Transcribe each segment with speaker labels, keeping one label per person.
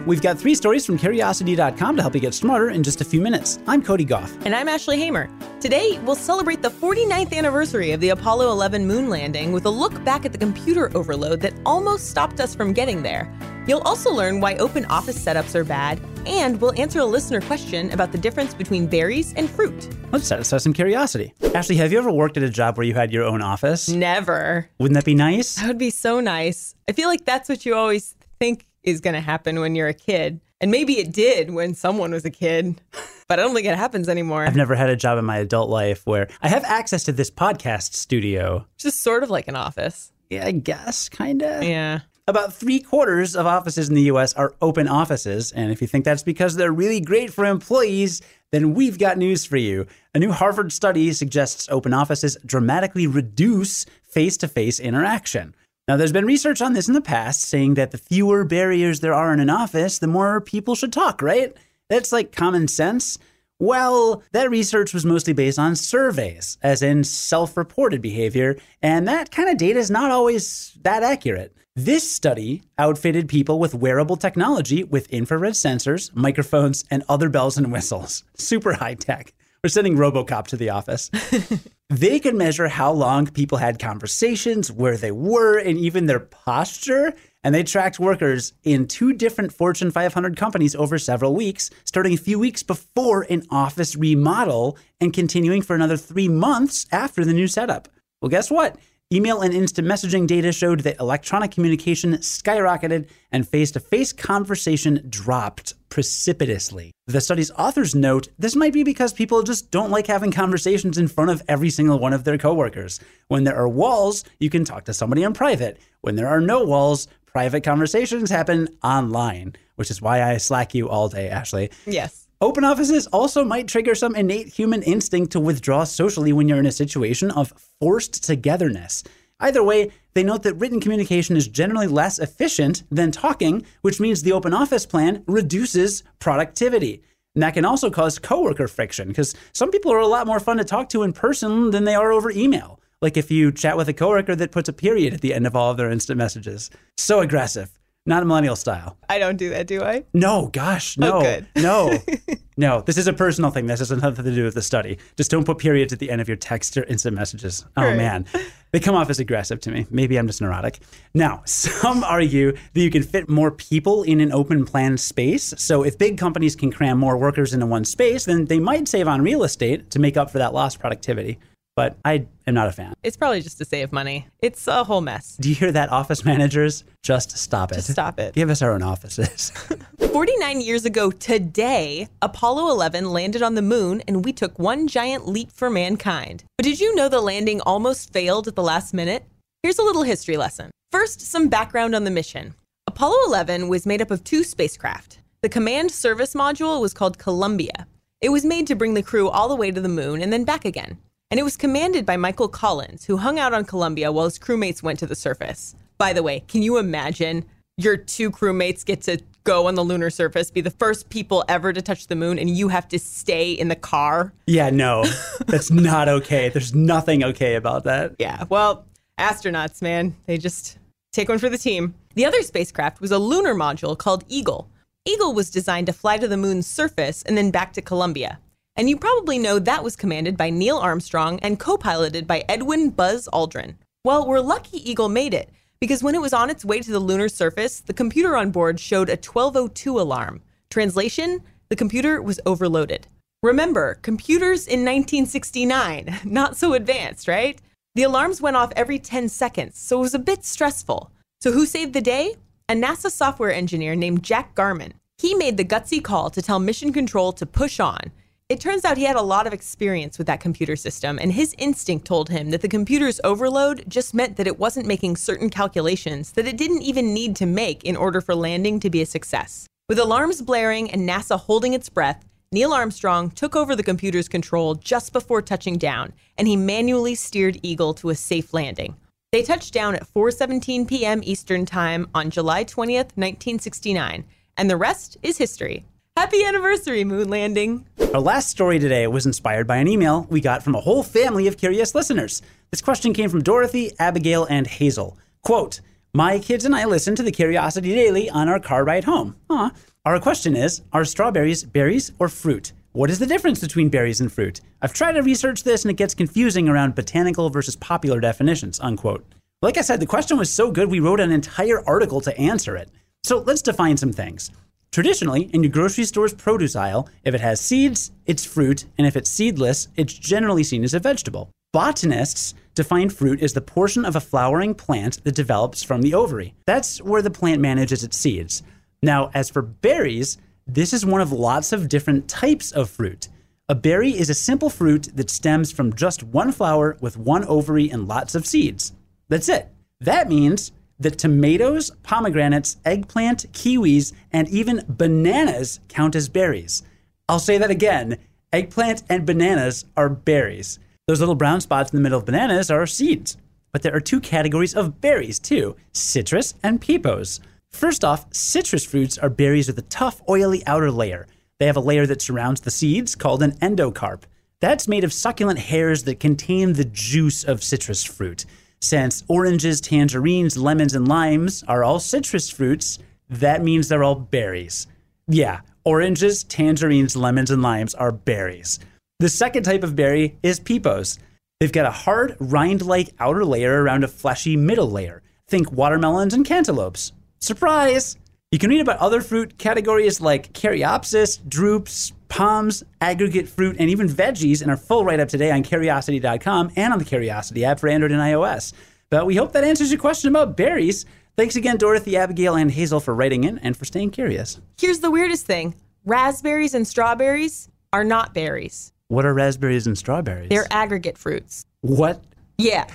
Speaker 1: We've got three stories from Curiosity.com to help you get smarter in just a few minutes. I'm Cody Gough.
Speaker 2: And I'm Ashley Hamer. Today, we'll celebrate the 49th anniversary of the Apollo 11 moon landing with a look back at the computer overload that almost stopped us from getting there. You'll also learn why open office setups are bad, and we'll answer a listener question about the difference between berries and fruit.
Speaker 1: Let's satisfy some curiosity. Ashley, have you ever worked at a job where you had your own office?
Speaker 2: Never.
Speaker 1: Wouldn't that be nice?
Speaker 2: That would be so nice. I feel like that's what you always think is going to happen when you're a kid. And maybe it did when someone was a kid, but I don't think it happens anymore.
Speaker 1: I've never had a job in my adult life where I have access to this podcast studio.
Speaker 2: Just sort of like an office.
Speaker 1: Yeah, I guess, kind of.
Speaker 2: Yeah.
Speaker 1: About three quarters of offices in the US are open offices. And if you think that's because they're really great for employees, then we've got news for you. A new Harvard study suggests open offices dramatically reduce face to face interaction. Now, there's been research on this in the past saying that the fewer barriers there are in an office, the more people should talk, right? That's like common sense. Well, that research was mostly based on surveys, as in self reported behavior, and that kind of data is not always that accurate. This study outfitted people with wearable technology with infrared sensors, microphones, and other bells and whistles. Super high tech. We're sending Robocop to the office. they could measure how long people had conversations, where they were, and even their posture. And they tracked workers in two different Fortune 500 companies over several weeks, starting a few weeks before an office remodel and continuing for another three months after the new setup. Well, guess what? Email and instant messaging data showed that electronic communication skyrocketed and face to face conversation dropped precipitously. The study's authors note this might be because people just don't like having conversations in front of every single one of their coworkers. When there are walls, you can talk to somebody in private. When there are no walls, private conversations happen online, which is why I slack you all day, Ashley.
Speaker 2: Yes.
Speaker 1: Open offices also might trigger some innate human instinct to withdraw socially when you're in a situation of forced togetherness. Either way, they note that written communication is generally less efficient than talking, which means the open office plan reduces productivity. And that can also cause coworker friction because some people are a lot more fun to talk to in person than they are over email. Like if you chat with a coworker that puts a period at the end of all of their instant messages. So aggressive not a millennial style.
Speaker 2: I don't do that, do I?
Speaker 1: No, gosh, oh, no,
Speaker 2: Oh, good.
Speaker 1: no, no. This is a personal thing. This has nothing to do with the study. Just don't put periods at the end of your text or instant messages. Oh
Speaker 2: Right.
Speaker 1: man, they come off as aggressive to me. Maybe I'm just neurotic. Now, some argue that you can fit more people in an open plan space. So if big companies can cram more workers into one space, then they might save on real estate to make up for that lost productivity. But I am not a fan.
Speaker 2: It's probably just to save money. It's a whole mess.
Speaker 1: Do you hear that, office managers? Just stop it.
Speaker 2: Just stop it.
Speaker 1: Give us our own offices.
Speaker 2: 49 years ago today, Apollo 11 landed on the moon and we took one giant leap for mankind. But did you know the landing almost failed at the last minute? Here's a little history lesson. First, some background on the mission. Apollo 11 was made up of two spacecraft. The command service module was called Columbia. It was made to bring the crew all the way to the moon and then back again. And it was commanded by Michael Collins, who hung out on Columbia while his crewmates went to the surface. By the way, can you imagine your two crewmates get to go on the lunar surface, be the first people ever to touch the moon, and you have to stay in the car?
Speaker 1: Yeah, no, that's not okay. There's nothing okay about that.
Speaker 2: Yeah, well, astronauts, man, they just take one for the team. The other spacecraft was a lunar module called Eagle. Eagle was designed to fly to the moon's surface and then back to Columbia. And you probably know that was commanded by Neil Armstrong and co piloted by Edwin Buzz Aldrin. Well, we're lucky Eagle made it because when it was on its way to the lunar surface, the computer on board showed a 1202 alarm. Translation the computer was overloaded. Remember, computers in 1969, not so advanced, right? The alarms went off every 10 seconds, so it was a bit stressful. So, who saved the day? A NASA software engineer named Jack Garman. He made the gutsy call to tell Mission Control to push on. It turns out he had a lot of experience with that computer system, and his instinct told him that the computer's overload just meant that it wasn't making certain calculations that it didn't even need to make in order for landing to be a success. With alarms blaring and NASA holding its breath, Neil Armstrong took over the computer's control just before touching down, and he manually steered Eagle to a safe landing. They touched down at 4:17 p.m. Eastern Time on July 20th, 1969, and the rest is history. Happy anniversary, moon landing.
Speaker 1: Our last story today was inspired by an email we got from a whole family of curious listeners. This question came from Dorothy, Abigail, and Hazel. Quote, My kids and I listen to the Curiosity Daily on our car ride home. Aw. Our question is Are strawberries berries or fruit? What is the difference between berries and fruit? I've tried to research this and it gets confusing around botanical versus popular definitions, unquote. Like I said, the question was so good we wrote an entire article to answer it. So let's define some things. Traditionally, in your grocery store's produce aisle, if it has seeds, it's fruit, and if it's seedless, it's generally seen as a vegetable. Botanists define fruit as the portion of a flowering plant that develops from the ovary. That's where the plant manages its seeds. Now, as for berries, this is one of lots of different types of fruit. A berry is a simple fruit that stems from just one flower with one ovary and lots of seeds. That's it. That means that tomatoes, pomegranates, eggplant, kiwis, and even bananas count as berries. I'll say that again eggplant and bananas are berries. Those little brown spots in the middle of bananas are seeds. But there are two categories of berries, too citrus and pepos. First off, citrus fruits are berries with a tough, oily outer layer. They have a layer that surrounds the seeds called an endocarp. That's made of succulent hairs that contain the juice of citrus fruit. Since oranges, tangerines, lemons, and limes are all citrus fruits, that means they're all berries. Yeah, oranges, tangerines, lemons, and limes are berries. The second type of berry is pepos. They've got a hard, rind like outer layer around a fleshy middle layer. Think watermelons and cantaloupes. Surprise! You can read about other fruit categories like caryopsis, drupes, pomes, aggregate fruit, and even veggies in our full write up today on curiosity.com and on the Curiosity app for Android and iOS. But we hope that answers your question about berries. Thanks again, Dorothy, Abigail, and Hazel for writing in and for staying curious.
Speaker 2: Here's the weirdest thing raspberries and strawberries are not berries,
Speaker 1: What are raspberries and strawberries?
Speaker 2: they're aggregate fruits.
Speaker 1: what?
Speaker 2: Yeah.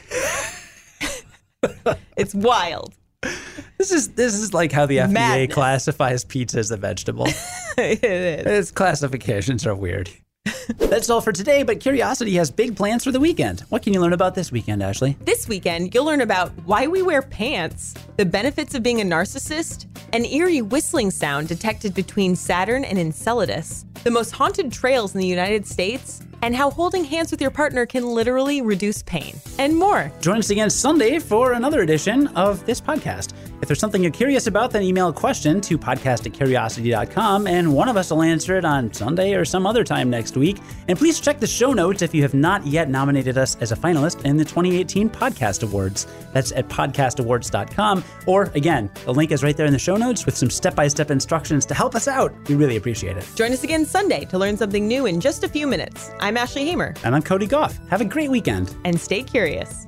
Speaker 2: it's wild.
Speaker 1: This is this is like how the FDA
Speaker 2: Madness.
Speaker 1: classifies pizza as a vegetable.
Speaker 2: it is.
Speaker 1: Its classifications are weird. That's all for today, but Curiosity has big plans for the weekend. What can you learn about this weekend, Ashley?
Speaker 2: This weekend, you'll learn about why we wear pants, the benefits of being a narcissist, an eerie whistling sound detected between Saturn and Enceladus, the most haunted trails in the United States, and how holding hands with your partner can literally reduce pain, and more.
Speaker 1: Join us again Sunday for another edition of this podcast. If there's something you're curious about, then email a question to podcast at curiosity.com, and one of us will answer it on Sunday or some other time next week. And please check the show notes if you have not yet nominated us as a finalist in the 2018 Podcast Awards. That's at podcastawards.com. Or again, the link is right there in the show notes with some step by step instructions to help us out. We really appreciate it.
Speaker 2: Join us again Sunday to learn something new in just a few minutes. I'm Ashley Hamer,
Speaker 1: And I'm Cody Gough. Have a great weekend.
Speaker 2: and stay curious.